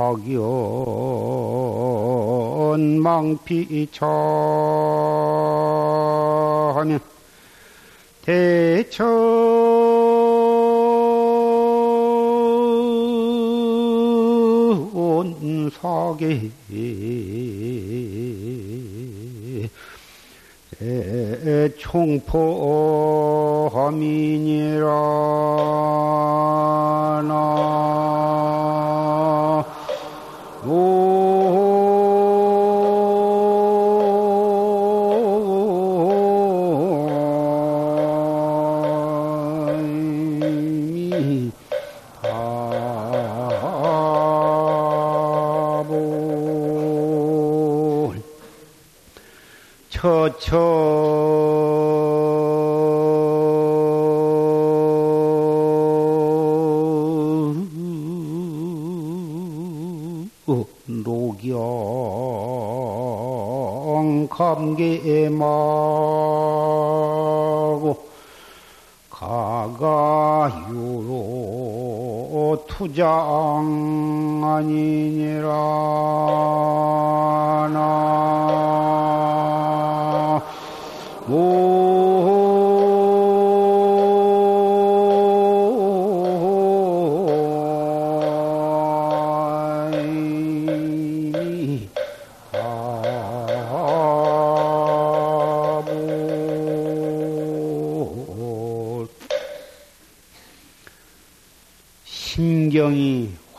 화기원 망피처하면 대처. 사계 총포함이니라 나 녹영 감개마고 가가유로 투장 아니니라 나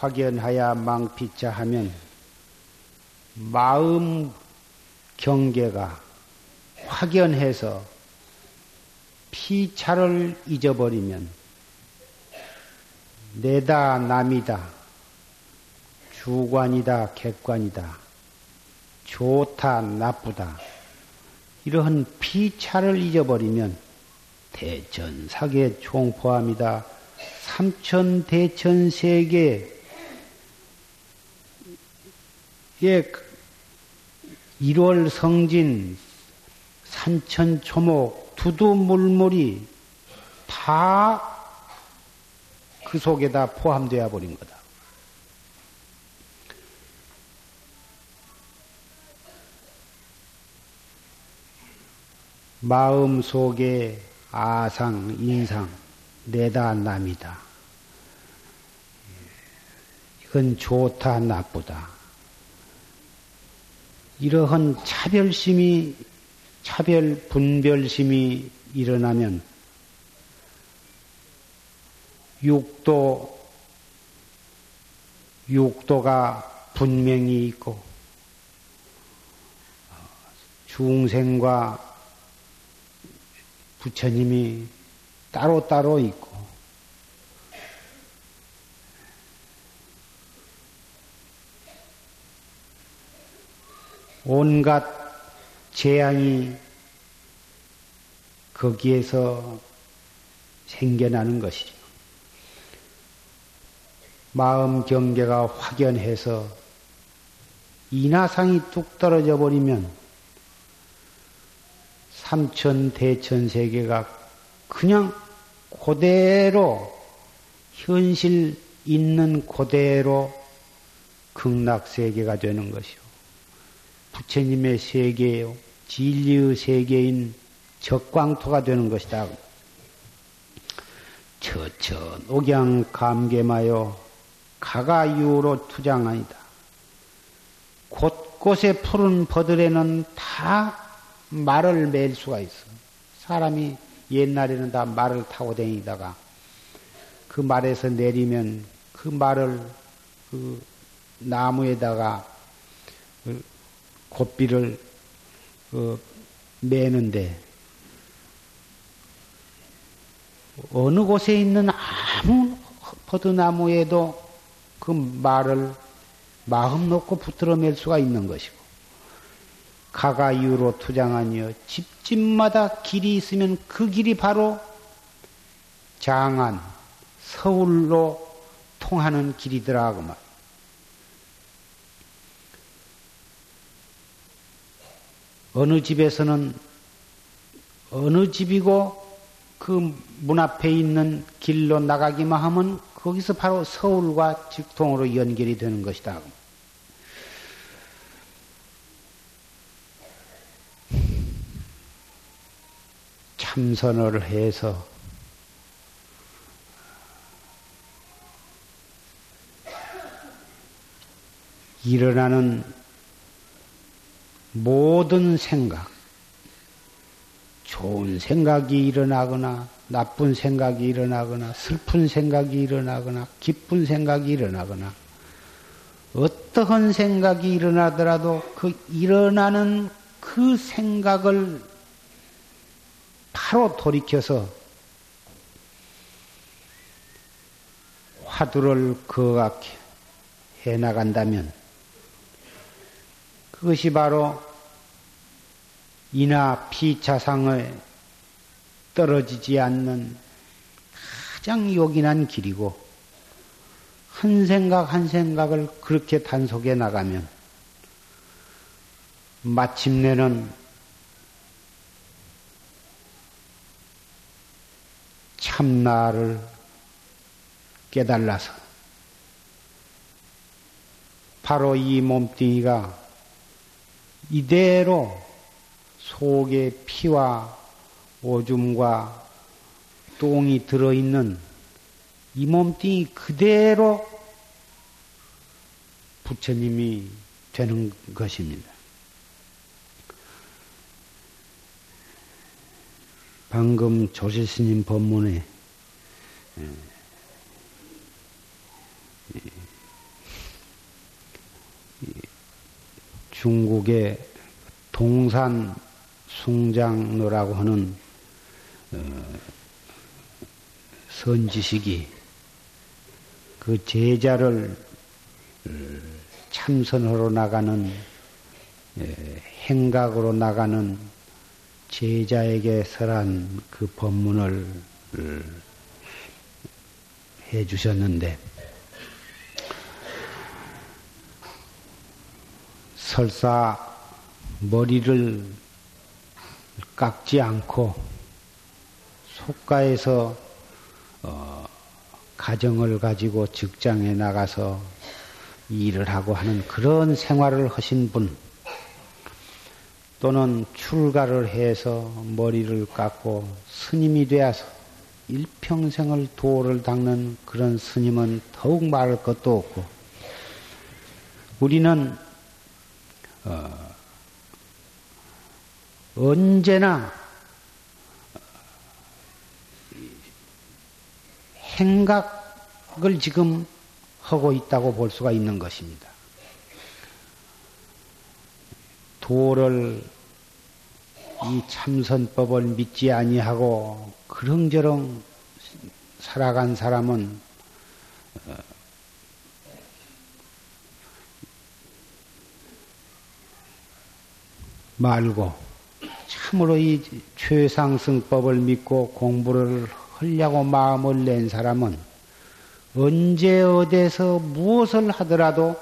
확연하야 망피자 하면 마음 경계가 확연해서 피차를 잊어버리면 내다 남이다 주관이다 객관이다 좋다 나쁘다 이러한 피차를 잊어버리면 대천사계 총포함이다. 삼천 대천 세계 의 일월 성진 산천 초목 두두 물물이 다 그 속에다 포함되어 버린 거다. 마음 속에 아상, 인상, 내다, 남이다. 이건 좋다, 나쁘다. 이러한 차별심이, 차별, 분별심이 일어나면 육도, 육도가 분명히 있고, 중생과 부처님이 따로따로 있고, 온갖 재앙이 거기에서 생겨나는 것이죠. 마음 경계가 확연해서 인하상이 뚝 떨어져 버리면 삼천 대천 세계가 그냥 그대로 현실 있는 그대로 극락 세계가 되는 것이요. 부처님의 세계요. 진리의 세계인 적광토가 되는 것이다. 처처 녹양 감개마요. 가가 유로 투장하니다. 곳곳에 푸른 버들에는 다 말을 맬 수가 있어. 사람이 옛날에는 다 말을 타고 다니다가 그 말에서 내리면 그 말을 그 나무에다가 그 곱비를 그 매는데 어느 곳에 있는 아무 버드나무에도 그 말을 마음 놓고 붙들어 맬 수가 있는 것이고 가가 이유로 투장하니여 집집마다 길이 있으면 그 길이 바로 장안 서울로 통하는 길이더라 그 말. 어느 집에서는 어느 집이고 그 문 앞에 있는 길로 나가기만 하면 거기서 바로 서울과 직통으로 연결이 되는 것이다. 참선을 해서 일어나는 모든 생각, 좋은 생각이 일어나거나, 나쁜 생각이 일어나거나, 슬픈 생각이 일어나거나, 기쁜 생각이 일어나거나, 어떠한 생각이 일어나더라도 그 일어나는 그 생각을 바로 돌이켜서 화두를 그악해 나간다면 그것이 바로 이나 피차상을 떨어지지 않는 가장 요긴한 길이고 한 생각 한 생각을 그렇게 단속해 나가면 마침내는 참나를 깨달아서 바로 이 몸뚱이가 이대로 속에 피와 오줌과 똥이 들어있는 이 몸뚱이 그대로 부처님이 되는 것입니다. 방금 조실스님 법문에 중국의 동산 숭장로라고 하는 어, 선지식이 그 제자를 어, 참선하러 나가는 행각으로 나가는 제자에게 설한 그 법문을 어, 해 주셨는데 설사 머리를 깎지 않고 속가에서 어, 가정을 가지고 직장에 나가서 일을 하고 하는 그런 생활을 하신 분 또는 출가를 해서 머리를 깎고 스님이 되어서 일평생을 도를 닦는 그런 스님은 더욱 말할 것도 없고 우리는 어, 언제나 행각을 지금 하고 있다고 볼 수가 있는 것입니다. 도를 이 참선법을 믿지 아니하고 그렁저렁 살아간 사람은 말고 참으로 이 최상승법을 믿고 공부를 하려고 마음을 낸 사람은 언제 어디서 무엇을 하더라도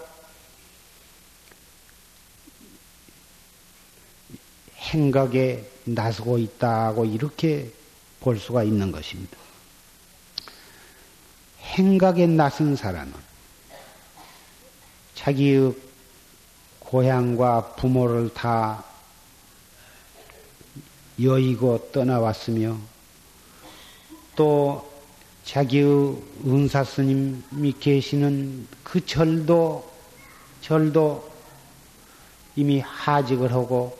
행각에 나서고 있다고 이렇게 볼 수가 있는 것입니다. 행각에 나선 사람은 자기의 고향과 부모를 다 여의고 떠나왔으며 또 자기의 은사 스님이 계시는 그 절도 절도 이미 하직을 하고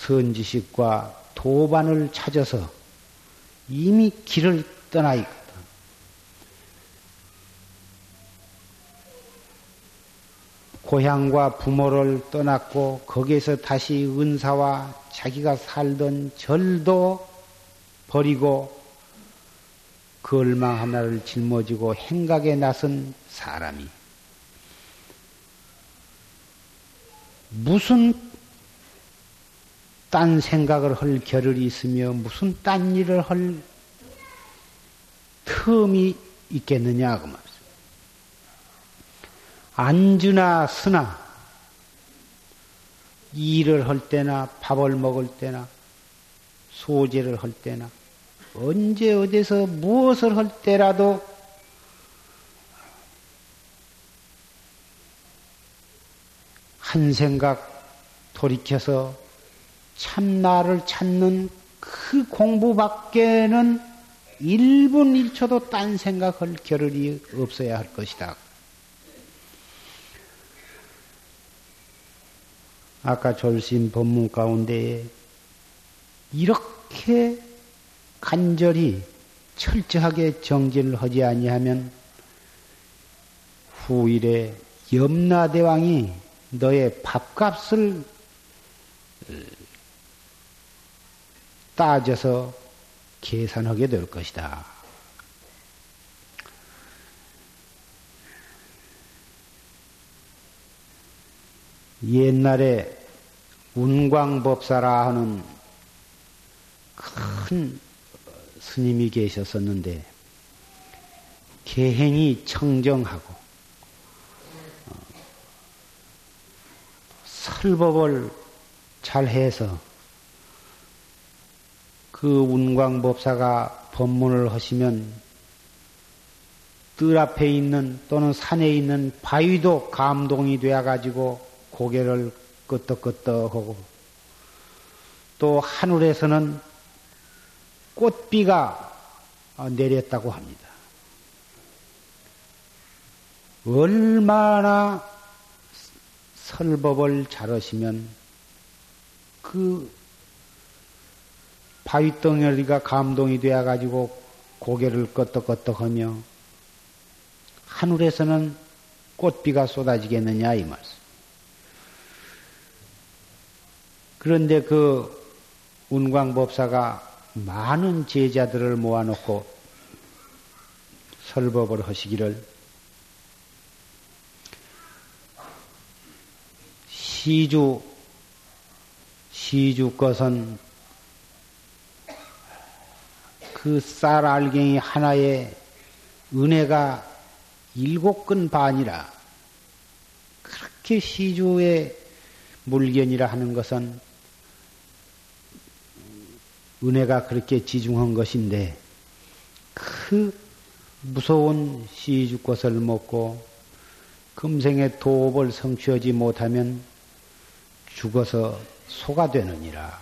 선지식과 도반을 찾아서 이미 길을 떠나 있거든. 고향과 부모를 떠났고 거기에서 다시 은사와 자기가 살던 절도 버리고 그 얼마 하나를 짊어지고 행각에 나선 사람이 무슨 딴 생각을 할 겨를이 있으며 무슨 딴 일을 할 틈이 있겠느냐 그 말이죠. 안주나 쓰나 일을 할 때나 밥을 먹을 때나 소재를 할 때나 언제 어디서 무엇을 할 때라도 한 생각 돌이켜서 참나를 찾는 그 공부밖에는 1분 1초도 딴 생각할 겨를이 없어야 할 것이다. 아까 졸심 법문 가운데 이렇게 간절히 철저하게 정진을 하지 아니하면 후일에 염라대왕이 너의 밥값을 따져서 계산하게 될 것이다. 옛날에 운광법사라 하는 큰 스님이 계셨었는데 개행이 청정하고 어, 설법을 잘 해서 그 운광법사가 법문을 하시면 뜰 앞에 있는 또는 산에 있는 바위도 감동이 되어 가지고 고개를 끄덕끄덕하고 또 하늘에서는 꽃비가 내렸다고 합니다. 얼마나 설법을 잘하시면 그 바위덩어리가 감동이 되어 가지고 고개를 끄덕끄덕하며 하늘에서는 꽃비가 쏟아지겠느냐 이 말씀. 그런데 그 운광법사가 많은 제자들을 모아놓고 설법을 하시기를 시주 시주 것은 그 쌀 알갱이 하나에 은혜가 일곱 근 반이라 그렇게 시주의 물견이라 하는 것은 은혜가 그렇게 지중한 것인데 그 무서운 시주꽃을 먹고 금생의 도업을 성취하지 못하면 죽어서 소가 되느니라.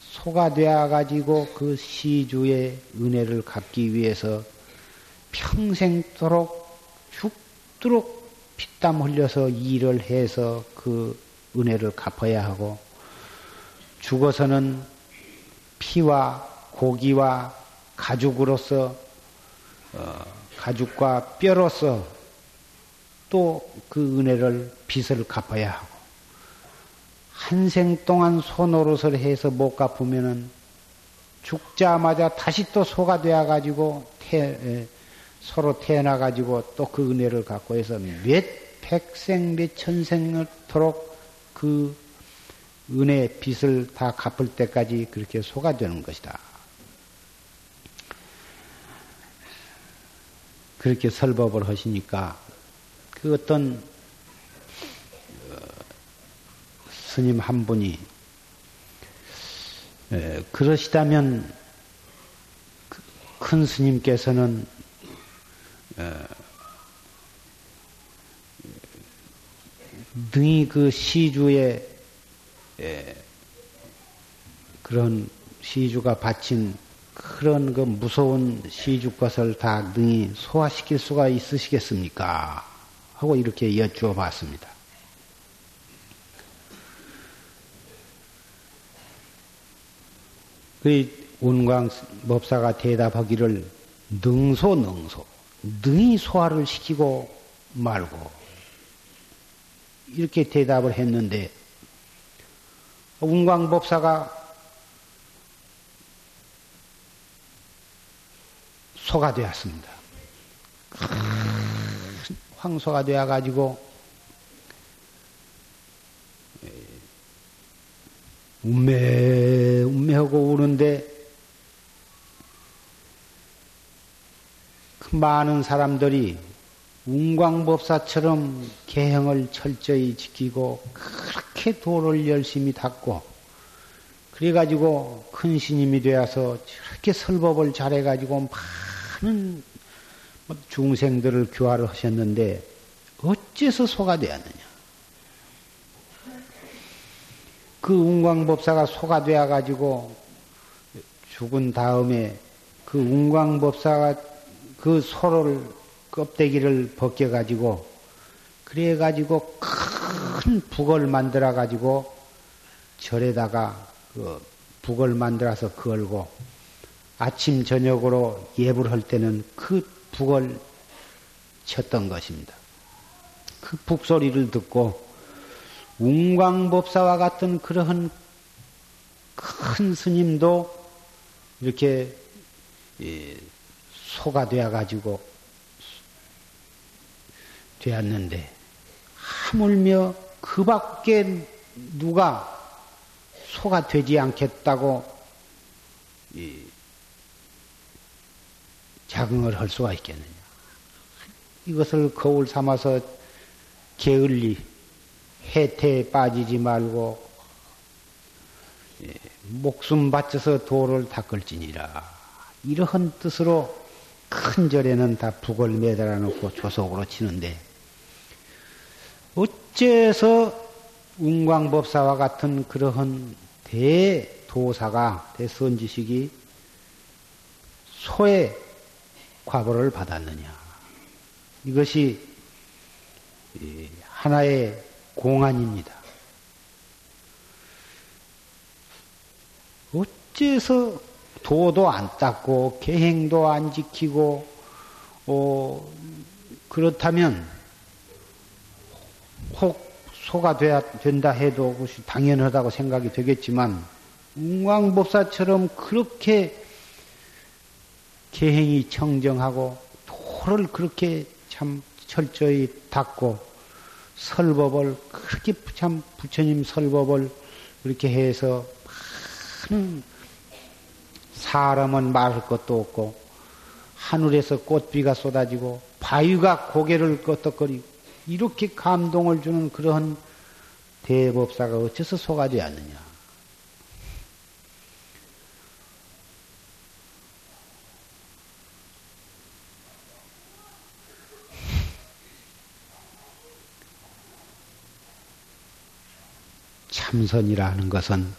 소가 되어 가지고 그 시주의 은혜를 갚기 위해서 평생도록 죽도록 피땀 흘려서 일을 해서 그 은혜를 갚아야 하고 죽어서는 피와 고기와 가죽으로서 어, 가죽과 뼈로서 또 그 은혜를 빚을 갚아야 하고 한생 동안 소노릇을 해서 못 갚으면은 죽자마자 다시 또 소가 되어 가지고 서로 태어나 가지고 또 그 은혜를 갖고 해서 몇 백생 몇 천생토록 그 은혜 빚을 다 갚을 때까지 그렇게 소가 되는 것이다. 그렇게 설법을 하시니까 그 어떤 어, 스님 한 분이 그러시다면 그큰 스님께서는 어, 능히 그 시주에 그런 시주가 바친 그런 그 무서운 시주 것을 다 능히 소화시킬 수가 있으시겠습니까? 하고 이렇게 여쭈어 봤습니다. 그 운광 법사가 대답하기를 능소 능소 능히 소화를 시키고 말고 이렇게 대답을 했는데 운광법사가 소가 되었습니다. 황소가 되어가지고 운매 운매하고 우는데 그 많은 사람들이 운광법사처럼 개형을 철저히 지키고 그렇게 도를 열심히 닦고 그래가지고 큰 스님이 되어서 저렇게 설법을 잘해가지고 많은 중생들을 교화를 하셨는데 어째서 소가 되었느냐? 그 운광법사가 소가 되어 가지고 죽은 다음에 그 운광법사가 그 소를 껍데기를 벗겨 가지고 그래 가지고 큰 북을 만들어 가지고 절에다가 그 북을 만들어서 걸고 아침 저녁으로 예불 할 때는 그 북을 쳤던 것입니다. 그 북소리를 듣고 운광법사와 같은 그러한 큰 스님도 이렇게 소가 되어 가지고 되었는데 하물며 그 밖에 누가 소가 되지 않겠다고 자긍을 할 수가 있겠느냐. 이것을 거울 삼아서 게을리, 해태에 빠지지 말고 예, 목숨 바쳐서 도를 닦을지니라. 이러한 뜻으로 큰 절에는 다 북을 매달아 놓고 조속으로 치는데 어째서 운광법사와 같은 그러한 대도사가 대선지식이 소의 과보를 받았느냐. 이것이 하나의 공안입니다. 어째서 도도 안 닦고 계행도 안 지키고 어, 그렇다면 혹 소가 돼야 된다 해도 그것이 당연하다고 생각이 되겠지만 운광법사처럼 그렇게 계행이 청정하고 도를 그렇게 참 철저히 닦고 설법을 그렇게 참 부처님 설법을 그렇게 해서 많은 사람은 말할 것도 없고 하늘에서 꽃비가 쏟아지고 바위가 고개를 끄덕거리고 이렇게 감동을 주는 그러한 대법사가 어째서 속아지 않느냐. 참선이라는 것은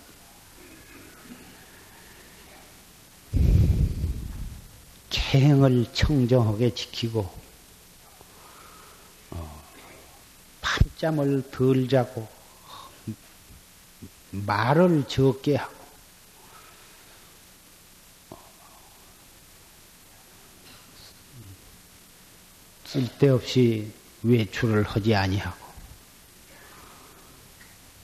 계행을 청정하게 지키고 어, 밤잠을 덜 자고 말을 적게 하고 쓸데없이 외출을 하지 아니하고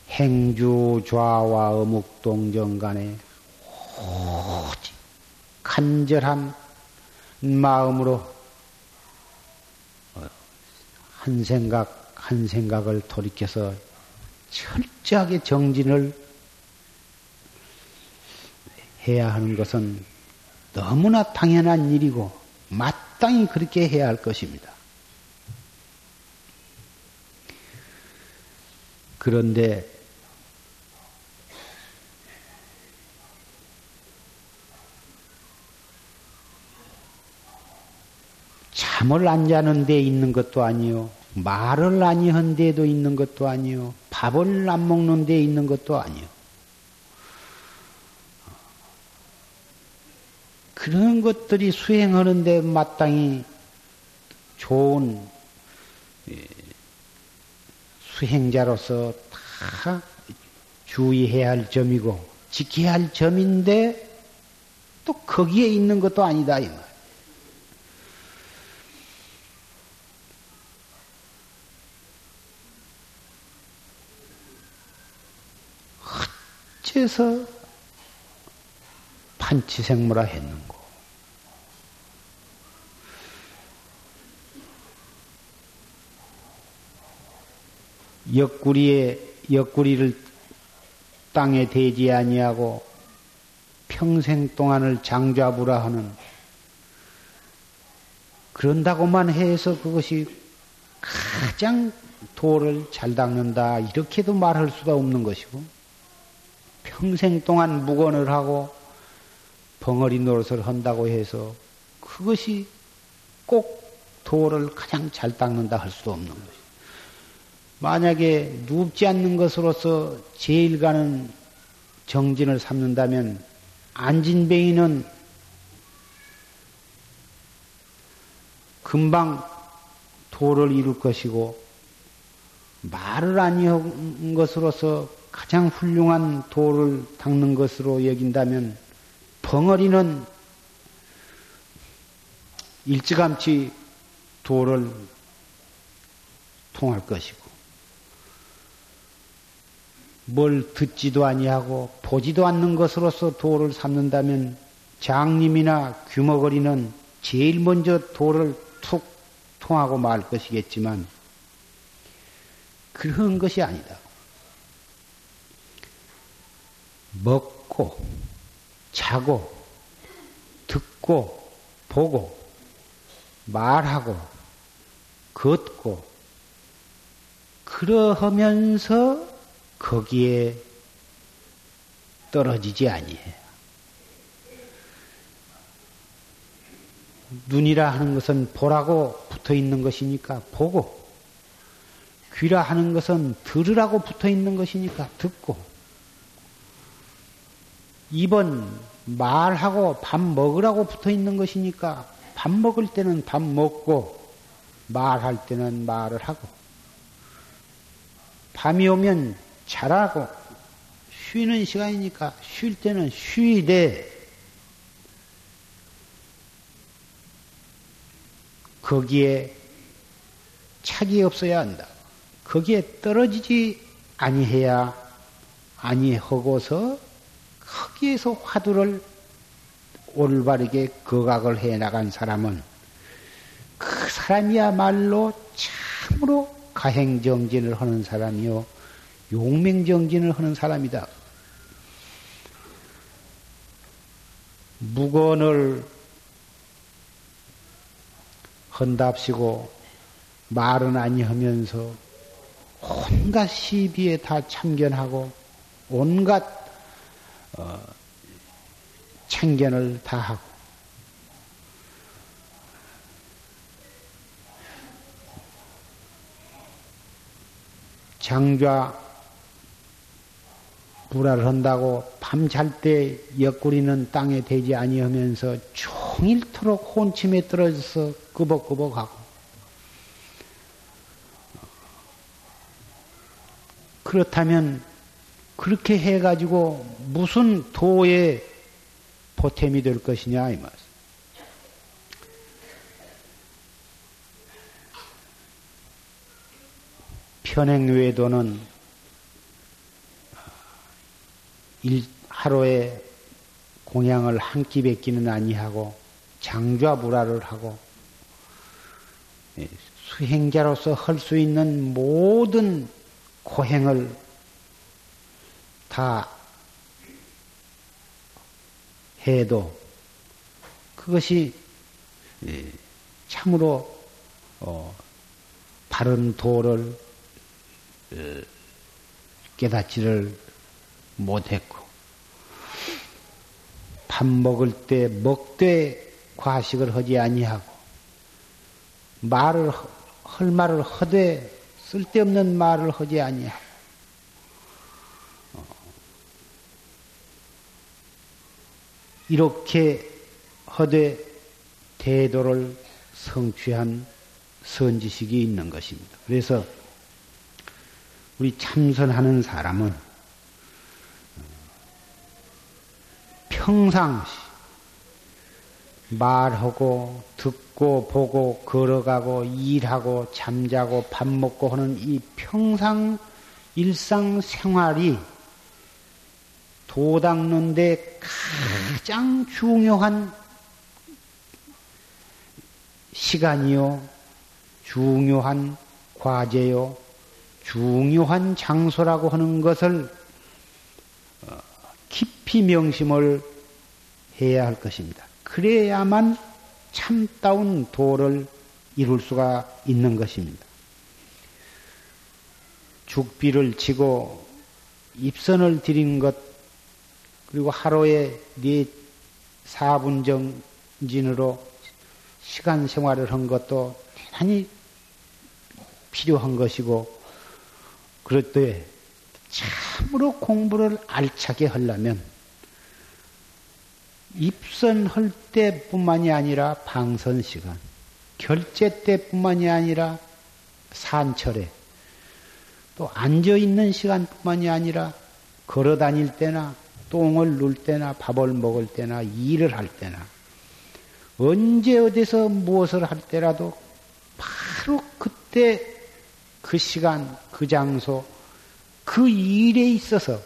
행주 좌와 어묵 동정 간에 오직 간절한 마음으로 어, 한 생각 한 생각을 돌이켜서 철저하게 정진을 해야 하는 것은 너무나 당연한 일이고 마땅히 그렇게 해야 할 것입니다. 그런데 잠을 안 자는 데 있는 것도 아니요. 말을 아니한 데도 있는 것도 아니요. 밥을 안 먹는 데 있는 것도 아니요. 그런 것들이 수행하는데 마땅히 좋은 예, 수행자로서 다 주의해야 할 점이고 지켜야 할 점인데 또 거기에 있는 것도 아니다 이 말. 어째서 판치생모라 했는고? 옆구리에 옆구리를 땅에 대지 아니하고 평생 동안을 장좌부라 하는 그런다고만 해서 그것이 가장 도를 잘 닦는다 이렇게도 말할 수가 없는 것이고 평생 동안 무건을 하고 벙어리 노릇을 한다고 해서 그것이 꼭 도를 가장 잘 닦는다 할 수도 없는 것이. 만약에 눕지 않는 것으로서 제일 가는 정진을 삼는다면 안진뱅이는 금방 도를 이룰 것이고 말을 아니한 것으로서 가장 훌륭한 도를 닦는 것으로 여긴다면 벙어리는 일찌감치 도를 통할 것이고 뭘 듣지도 아니하고 보지도 않는 것으로서 도를 삼는다면 장님이나 규머거리는 제일 먼저 도를 툭 통하고 말 것이겠지만 그런 것이 아니다. 먹고 자고 듣고 보고 말하고 걷고 그러하면서 거기에 떨어지지 아니해. 눈이라 하는 것은 보라고 붙어 있는 것이니까 보고, 귀라 하는 것은 들으라고 붙어 있는 것이니까 듣고, 입은 말하고 밥 먹으라고 붙어 있는 것이니까 밥 먹을 때는 밥 먹고, 말할 때는 말을 하고, 밤이 오면 자라고 쉬는 시간이니까 쉴 때는 쉬되 거기에 착이 없어야 한다. 거기에 떨어지지 아니해야 아니하고서 거기에서 화두를 올바르게 거각을 해 나간 사람은 그 사람이야말로 참으로 가행정진을 하는 사람이요 용맹정진을 하는 사람이다. 무건을 헌답시고 말은 아니하면서 온갖 시비에 다 참견하고 온갖 어, 참견을 다 하고. 장좌 불화를 한다고 밤 잘 때 옆구리는 땅에 대지 아니하면서 종일토록 혼침에 떨어져서 끄벅끄벅하고. 그렇다면 그렇게 해가지고 무슨 도의 보탬이 될 것이냐 이 말. 편행외도는 일, 하루에 공양을 한 끼 뱉기는 아니하고 장좌불화를 하고 예, 수행자로서 할 수 있는 모든 고행을 다 해도 그것이 예, 참으로 어, 바른 도를 어, 깨닫지를 못했고, 밥 먹을 때 먹되 과식을 하지 아니하고, 말을, 할 말을 하되 쓸데없는 말을 하지 아니하고, 이렇게 허되 대도를 성취한 선지식이 있는 것입니다. 그래서 우리 참선하는 사람은 평상시 말하고 듣고 보고 걸어가고 일하고 잠자고 밥 먹고 하는 이 평상 일상 생활이 도 닦는 데 가장 중요한 시간이요, 중요한 과제요, 중요한 장소라고 하는 것을 어, 깊이 명심을 해야 할 것입니다. 그래야만 참다운 도를 이룰 수가 있는 것입니다. 죽비를 치고 입선을 드리는 것, 그리고 하루에 네 4분 정진으로 시간 생활을 한 것도 대단히 필요한 것이고, 때 참으로 공부를 알차게 하려면 입선할 때뿐만이 아니라 방선 시간, 결제 때뿐만이 아니라 산철에 또 앉아 있는 시간뿐만이 아니라 걸어 다닐 때나 똥을 눌 때나 밥을 먹을 때나 일을 할 때나 언제 어디서 무엇을 할 때라도 바로 그때 그 시간 그 장소 그 일에 있어서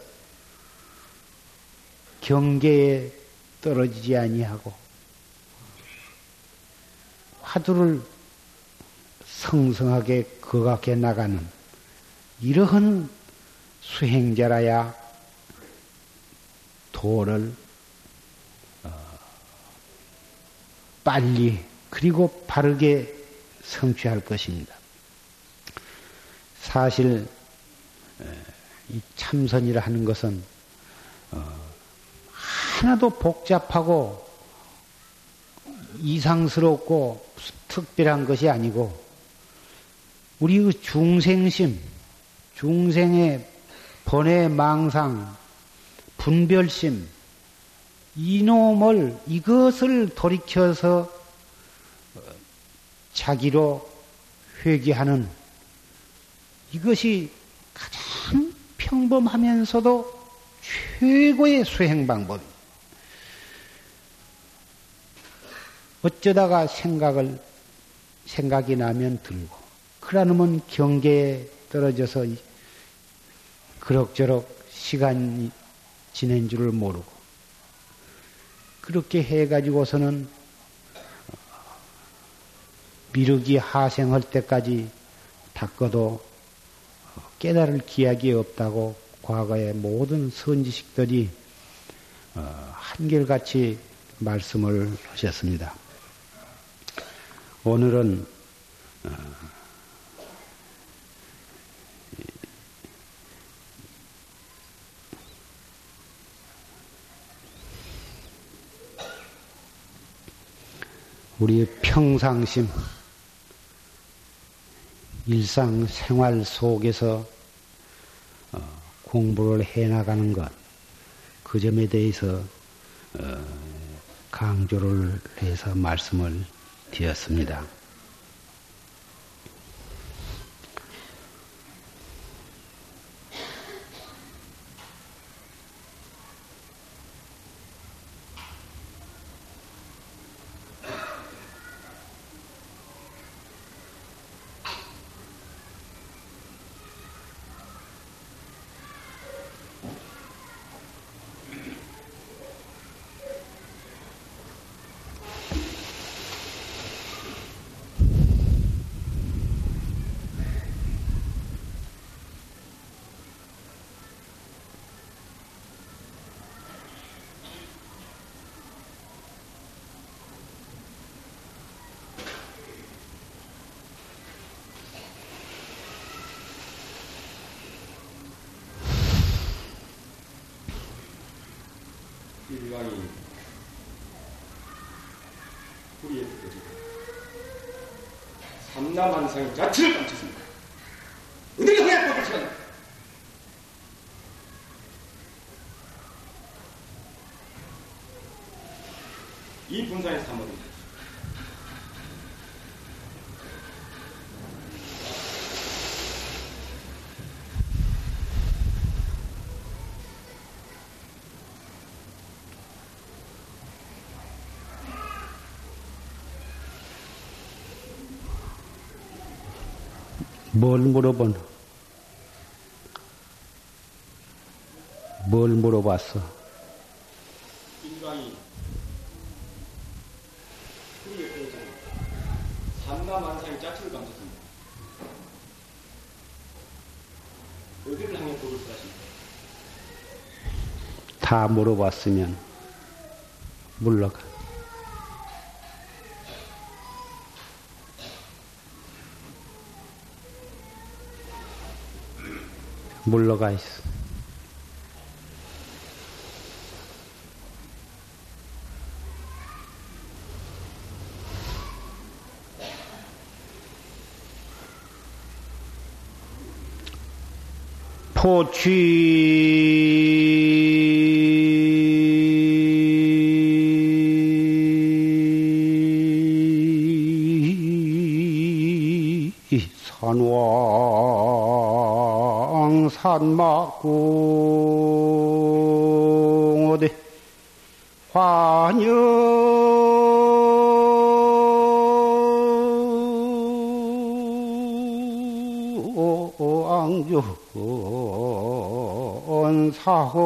경계에 떨어지지 아니하고 화두를 성성하게 거각해 나가는 이러한 수행자라야 도를 어, 빨리 그리고 바르게 성취할 것입니다. 사실 이 참선이라 하는 것은 어, 하나도 복잡하고 이상스럽고 특별한 것이 아니고 우리 그 중생심, 중생의 번외 망상, 분별심, 이놈을, 이것을 돌이켜서 자기로 회귀하는 이것이 가장 평범하면서도 최고의 수행 방법입니다. 어쩌다가 생각을, 생각이 나면 들고, 그러면 경계에 떨어져서 그럭저럭 시간이 지낸 줄을 모르고, 그렇게 해가지고서는 미륵이 하생할 때까지 닦아도 깨달을 기약이 없다고 과거의 모든 선지식들이 어, 한결같이 말씀을 하셨습니다. 오늘은 우리 평상심, 일상 생활 속에서 어, 공부를 해나가는 것, 그 점에 대해서 강조를 해서 말씀을 되었습니다. 삼남한상의 자체를 감췄습니다. 어디가 그냥 법을 쳤나? 이 분산에서 삼어듭니다. 뭘 물어본? 뭘 물어봤어? 인간이 삼남한상의 자체를 감췄습니다. 어디를 향해 법을 쓰라십니까? 다 물어봤으면 물러가. 물러가 있어. 포취 산막궁 어디? 환영 왕주. 사호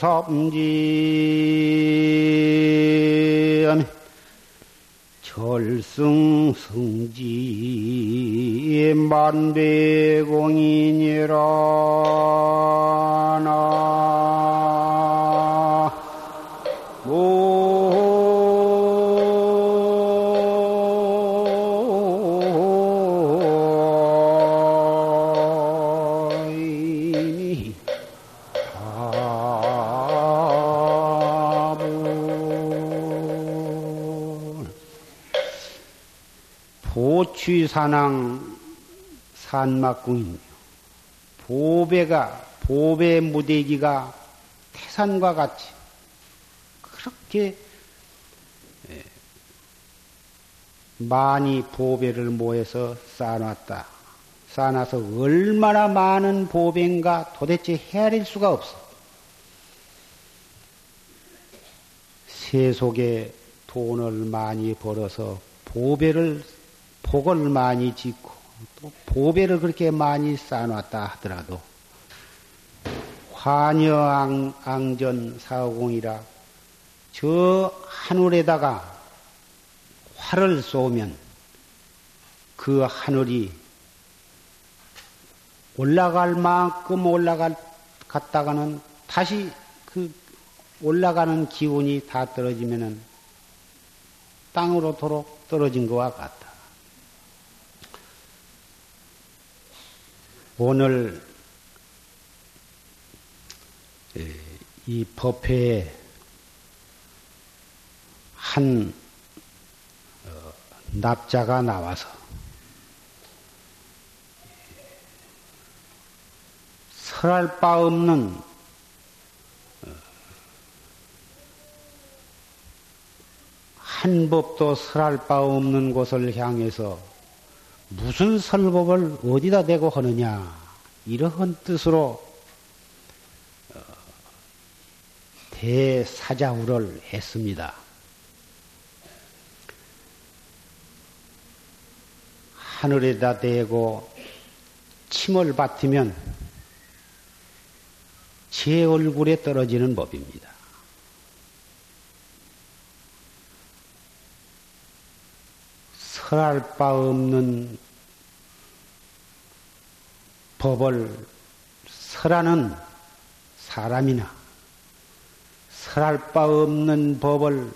삼지. 절승승지 만배공인이라 산막궁이며 보배가 보배 무대기가 태산과 같이 그렇게 예, 많이 보배를 모여서 쌓아놨다. 쌓아놔서 얼마나 많은 보배인가 도대체 헤아릴 수가 없어. 세속에 돈을 많이 벌어서 보배를 복을 많이 짓고 또 보배를 그렇게 많이 쌓아놨다 하더라도 환여앙전 사오공이라 저 하늘에다가 활을 쏘면 그 하늘이 올라갈 만큼 올라갔다가는 다시 그 올라가는 기운이 다 떨어지면은 땅으로 도로 떨어진 것과 같다. 오늘 이 법회에 한 어, 납자가 나와서 설할 바 없는 어, 한 법도 설할 바 없는 곳을 향해서 무슨 설법을 어디다 대고 하느냐 이러한 뜻으로 어, 대사자우를 했습니다. 하늘에다 대고 침을 뱉으면 제 얼굴에 떨어지는 법입니다. 설할 바 없는 법을 설하는 사람이나 설할 바 없는 법을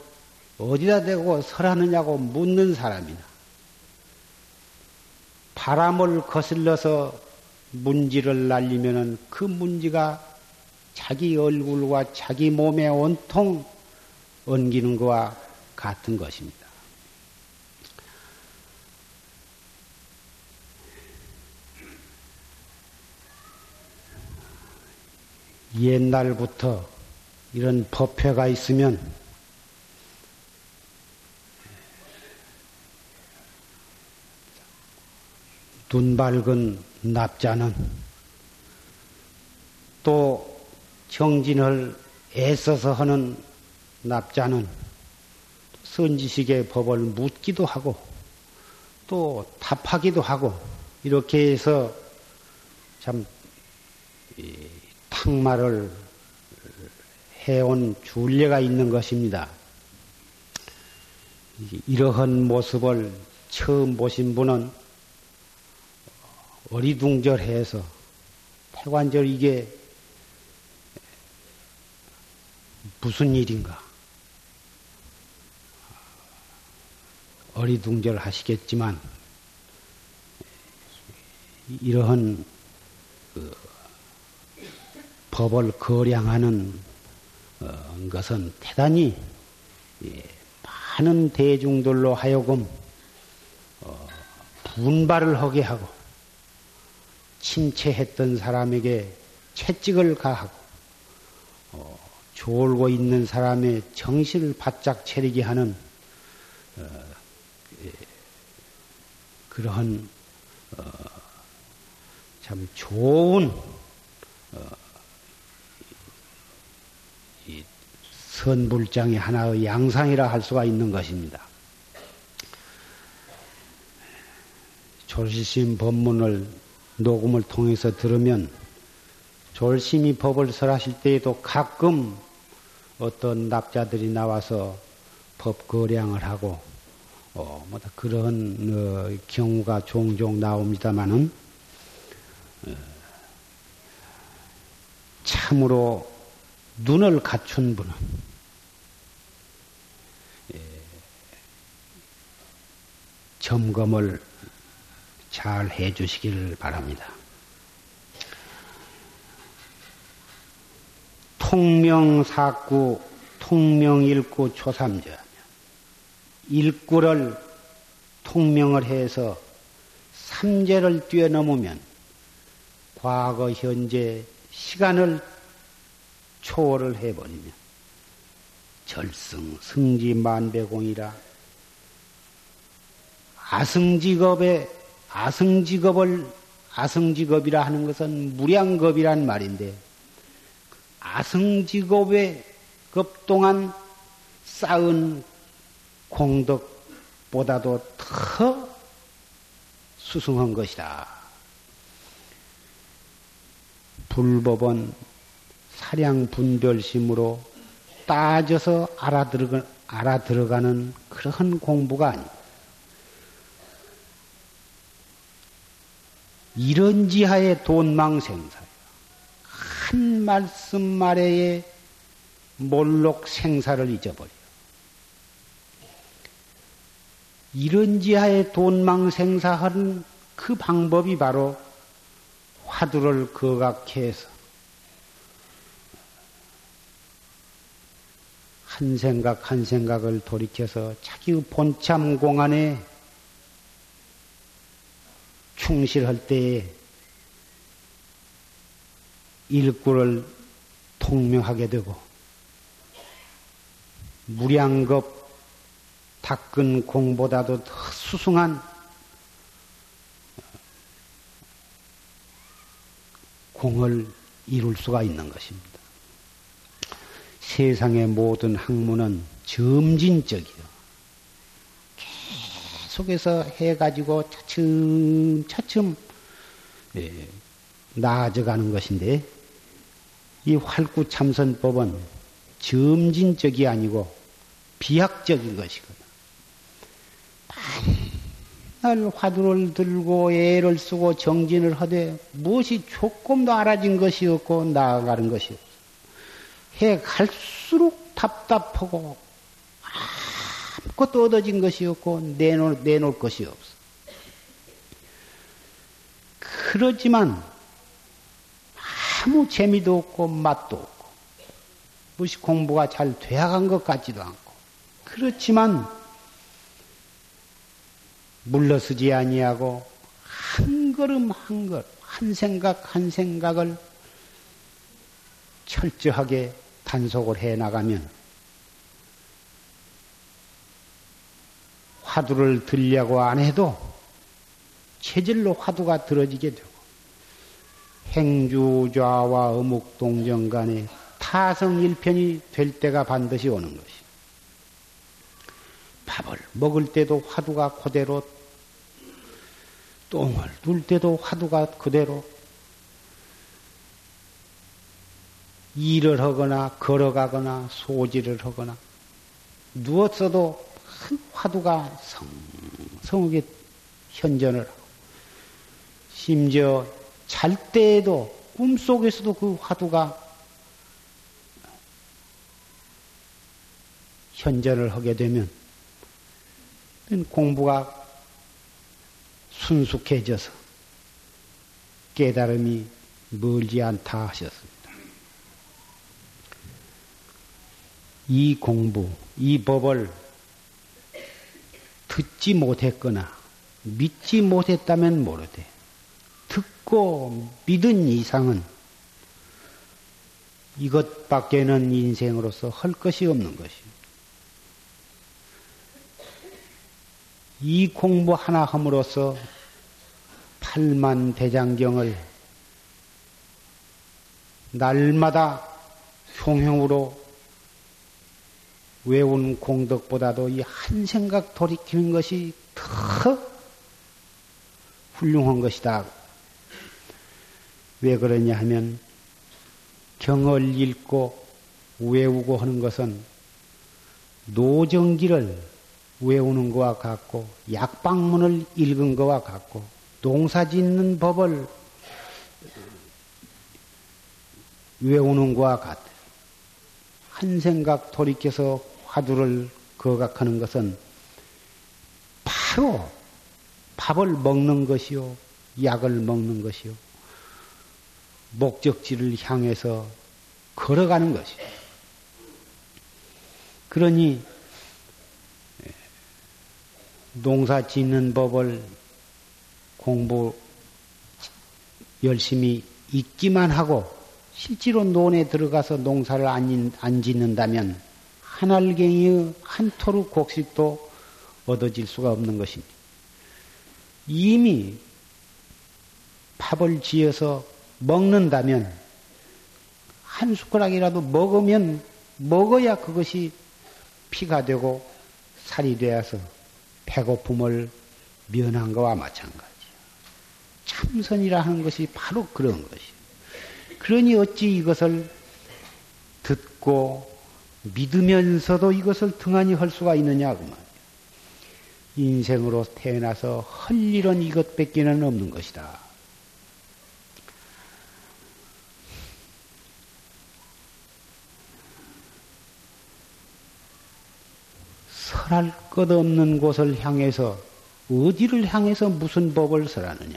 어디다 대고 설하느냐고 묻는 사람이나 바람을 거슬러서 문지를 날리면은 그 문지가 자기 얼굴과 자기 몸에 온통 엉기는 것과 같은 것입니다. 옛날부터 이런 법회가 있으면 눈 밝은 납자는 또 정진을 애써서 하는 납자는 선지식의 법을 묻기도 하고 또 답하기도 하고 이렇게 해서 참 탁말을 해온 줄례가 있는 것입니다. 이러한 모습을 처음 보신 분은 어리둥절해서 태관절 이게 무슨 일인가? 어리둥절 하시겠지만, 이러한 그 법을 거량하는 어, 것은 대단히 예, 많은 대중들로 하여금 어, 분발을 하게 하고 침체했던 사람에게 채찍을 가하고 어, 졸고 있는 사람의 정신을 바짝 차리게 하는 예, 그러한 참 좋은 선불장의 하나의 양상이라 할 수가 있는 것입니다. 졸시심 법문을 녹음을 통해서 들으면 졸심이 법을 설하실 때에도 가끔 어떤 납자들이 나와서 법 거량을 하고 어, 뭐 그런 어, 경우가 종종 나옵니다만은 어, 참으로 눈을 갖춘 분은 예, 점검을 잘 해주시기를 바랍니다. 통명사구, 통명일구 초삼자. 일구를 통명을 해서 삼재를 뛰어넘으면 과거, 현재, 시간을 초월을 해버리면 절승, 승지 만배공이라 아승직업에 아승직업을 아승직업이라 하는 것은 무량겁이란 말인데 아승직업의 급 동안 쌓은 공덕보다도 더 수승한 것이다. 불법은 사량 분별심으로 따져서 알아들어가, 알아들어가는 그런 공부가 아니다. 이런 지하의 돈망생사한 말씀 말에에 몰록 생사를 잊어버려. 이런 지하의 돈망생사하는 그 방법이 바로 화두를 거각해서 한 생각 한 생각을 돌이켜서 자기의 본참 공안에 충실할 때에 일구를 통명하게 되고 무량겁 닦은 공보다도 더 수승한 공을 이룰 수가 있는 것입니다. 세상의 모든 학문은 점진적이요. 계속해서 해가지고 차츰 차츰 예, 나아져가는 것인데 이 활구참선법은 점진적이 아니고 비약적인 것이거든. 맨날 화두를 들고 애를 쓰고 정진을 하되 무엇이 조금도 알아진 것이 없고 나아가는 것이 없어. 해 갈수록 답답하고 아무것도 얻어진 것이 없고 내놓을, 내놓을 것이 없어. 그러지만 아무 재미도 없고 맛도 없고 무엇이 공부가 잘 되어간 것 같지도 않고 그렇지만 물러서지 아니하고 한 걸음 한 걸, 한 생각 한 생각을 철저하게 단속을 해 나가면 화두를 들려고 안 해도 체질로 화두가 들어지게 되고 행주좌와 어묵동정 간에 타성일편이 될 때가 반드시 오는 것이. 밥을 먹을 때도 화두가 그대로, 똥을 눌 때도 화두가 그대로, 일을 하거나 걸어가거나 소지를 하거나 누웠어도 화두가 성성하게 현전을 하고 심지어 잘 때에도 꿈속에서도 그 화두가 현전을 하게 되면 공부가 순숙해져서 깨달음이 멀지 않다 하셨습니다. 이 공부, 이 법을 듣지 못했거나 믿지 못했다면 모르되 듣고 믿은 이상은 이것밖에는 인생으로서 할 것이 없는 것입니다. 이 공부 하나 함으로써 팔만 대장경을 날마다 효형으로 외운 공덕보다도 이 한 생각 돌이키는 것이 더 훌륭한 것이다. 왜 그러냐 하면 경을 읽고 외우고 하는 것은 노정기를 외우는 것과 같고 약방문을 읽은 것과 같고 농사 짓는 법을 외우는 것과 같아. 한 생각 돌이켜서 화두를 거각하는 것은 바로 밥을 먹는 것이요, 약을 먹는 것이요, 목적지를 향해서 걸어가는 것이요. 그러니 농사 짓는 법을 공부 열심히 읽기만 하고 실제로 논에 들어가서 농사를 안, 안 짓는다면 한 알갱이의 한 토르 곡식도 얻어질 수가 없는 것입니다. 이미 밥을 지어서 먹는다면 한 숟가락이라도 먹으면 먹어야 그것이 피가 되고 살이 되어서 배고픔을 면한 것과 마찬가지야. 참선이라 하는 것이 바로 그런 것이야. 그러니 어찌 이것을 듣고 믿으면서도 이것을 등한히 할 수가 있느냐고 말이야. 인생으로 태어나서 할 일은 이것밖에는 없는 것이다. 설할 것 없는 곳을 향해서 어디를 향해서 무슨 법을 설하느냐?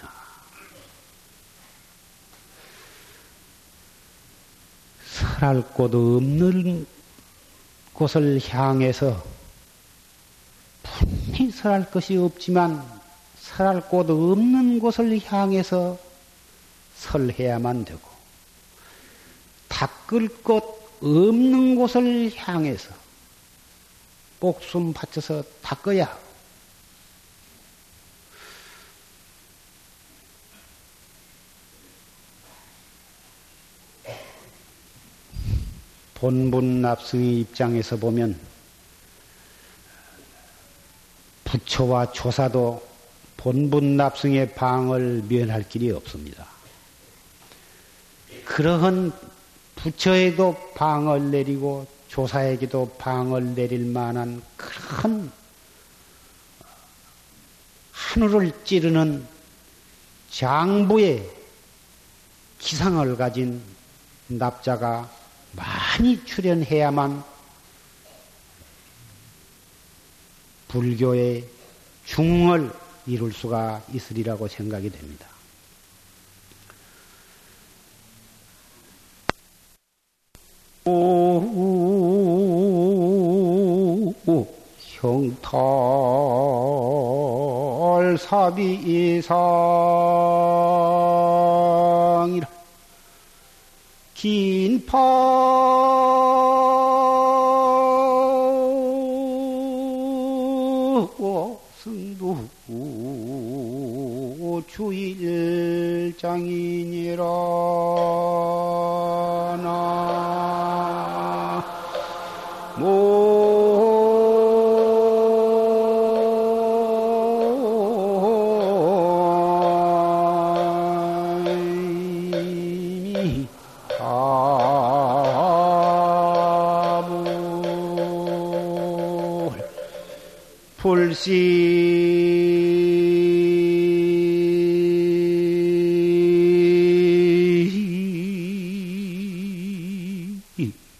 설할 곳 없는 곳을 향해서 분명히 설할 것이 없지만 설할 곳 없는 곳을 향해서 설해야만 되고 닦을 곳 없는 곳을 향해서 목숨 바쳐서 닦아야 본분 납승의 입장에서 보면 부처와 조사도 본분 납승의 방을 면할 길이 없습니다. 그러한 부처에도 방을 내리고 조사에게도 방을 내릴 만한 큰 하늘을 찌르는 장부의 기상을 가진 납자가 많이 출연해야만 불교의 중을 이룰 수가 있으리라고 생각이 됩니다. 형탈 사비 이상이라 긴파. 승두 주일장이니라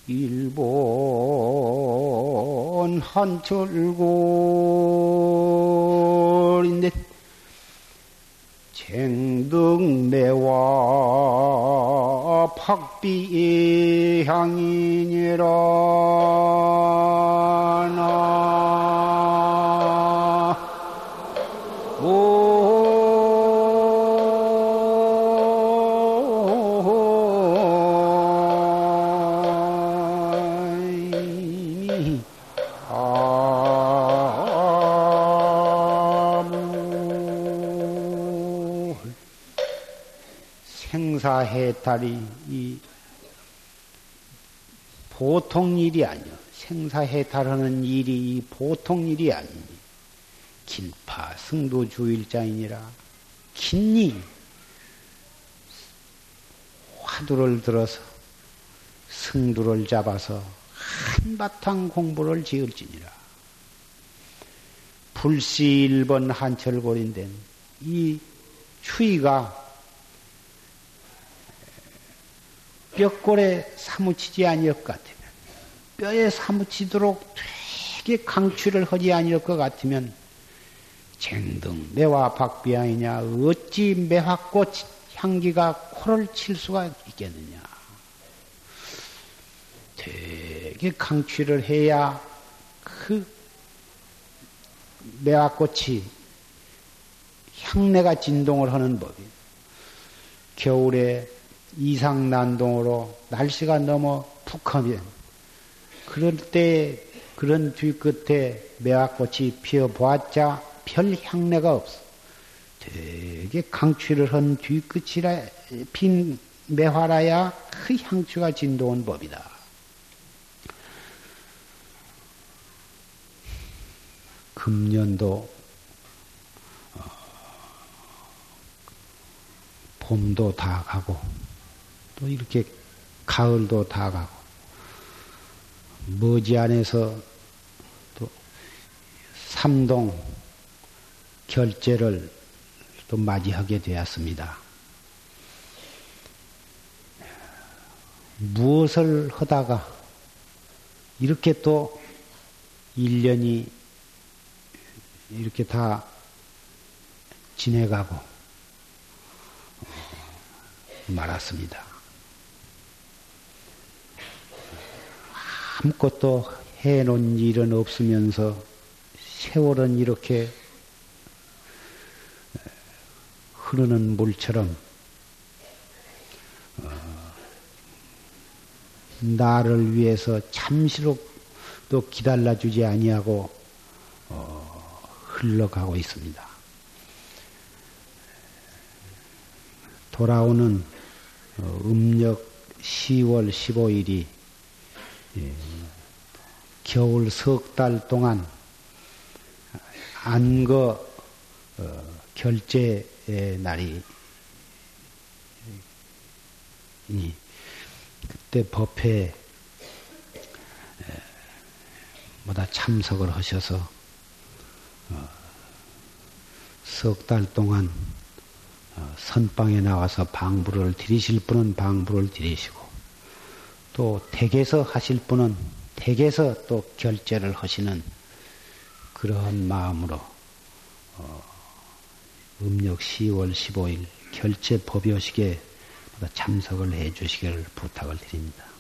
일본 한철골인데 쟁등내와 팍비향이 생사해탈이 이 보통 일이 아니요. 생사해탈하는 일이 보통 일이 아니니 길파 승도 주일자이니라 긴니 화두를 들어서 승두를 잡아서 한바탕 공부를 지을지니라. 불시 1번 한철골인데 이 추위가 뼈골에 사무치지 아니할 것 같으면 뼈에 사무치도록 되게 강취를 하지 아니할 것 같으면 쟁등 매화 박비양이냐 어찌 매화꽃 향기가 코를 칠 수가 있겠느냐. 되게 강취를 해야 그 매화꽃이 향내가 진동을 하는 법이. 겨울에 이상난동으로 날씨가 너무 푹하면 그럴 때 그런 뒤끝에 매화꽃이 피어보았자 별 향내가 없어. 되게 강취를 한 뒤끝이라 핀 매화라야 그 향취가 진동한 법이다. 금년도 어, 봄도 다 가고 또 이렇게 가을도 다 가고 머지안에서 또 삼동 결제를 또 맞이하게 되었습니다. 무엇을 하다가 이렇게 또 1년이 이렇게 다 지내가고 말았습니다. 아무것도 해놓은 일은 없으면서 세월은 이렇게 흐르는 물처럼 어, 나를 위해서 잠시로 또 기다려주지 아니하고 어, 흘러가고 있습니다. 돌아오는 어, 음력 10월 15일이 예, 겨울 석 달 동안 안거 어, 결제의 날이 그때 법회에 뭐다 참석을 하셔서 어, 석달 동안 선방에 나와서 방부를 드리실 분은 방부를 드리시고 또 댁에서 하실 분은 댁에서 또 결제를 하시는 그러한 마음으로 어, 음력 10월 15일 결제 법요식에 참석을 해 주시기를 부탁을 드립니다.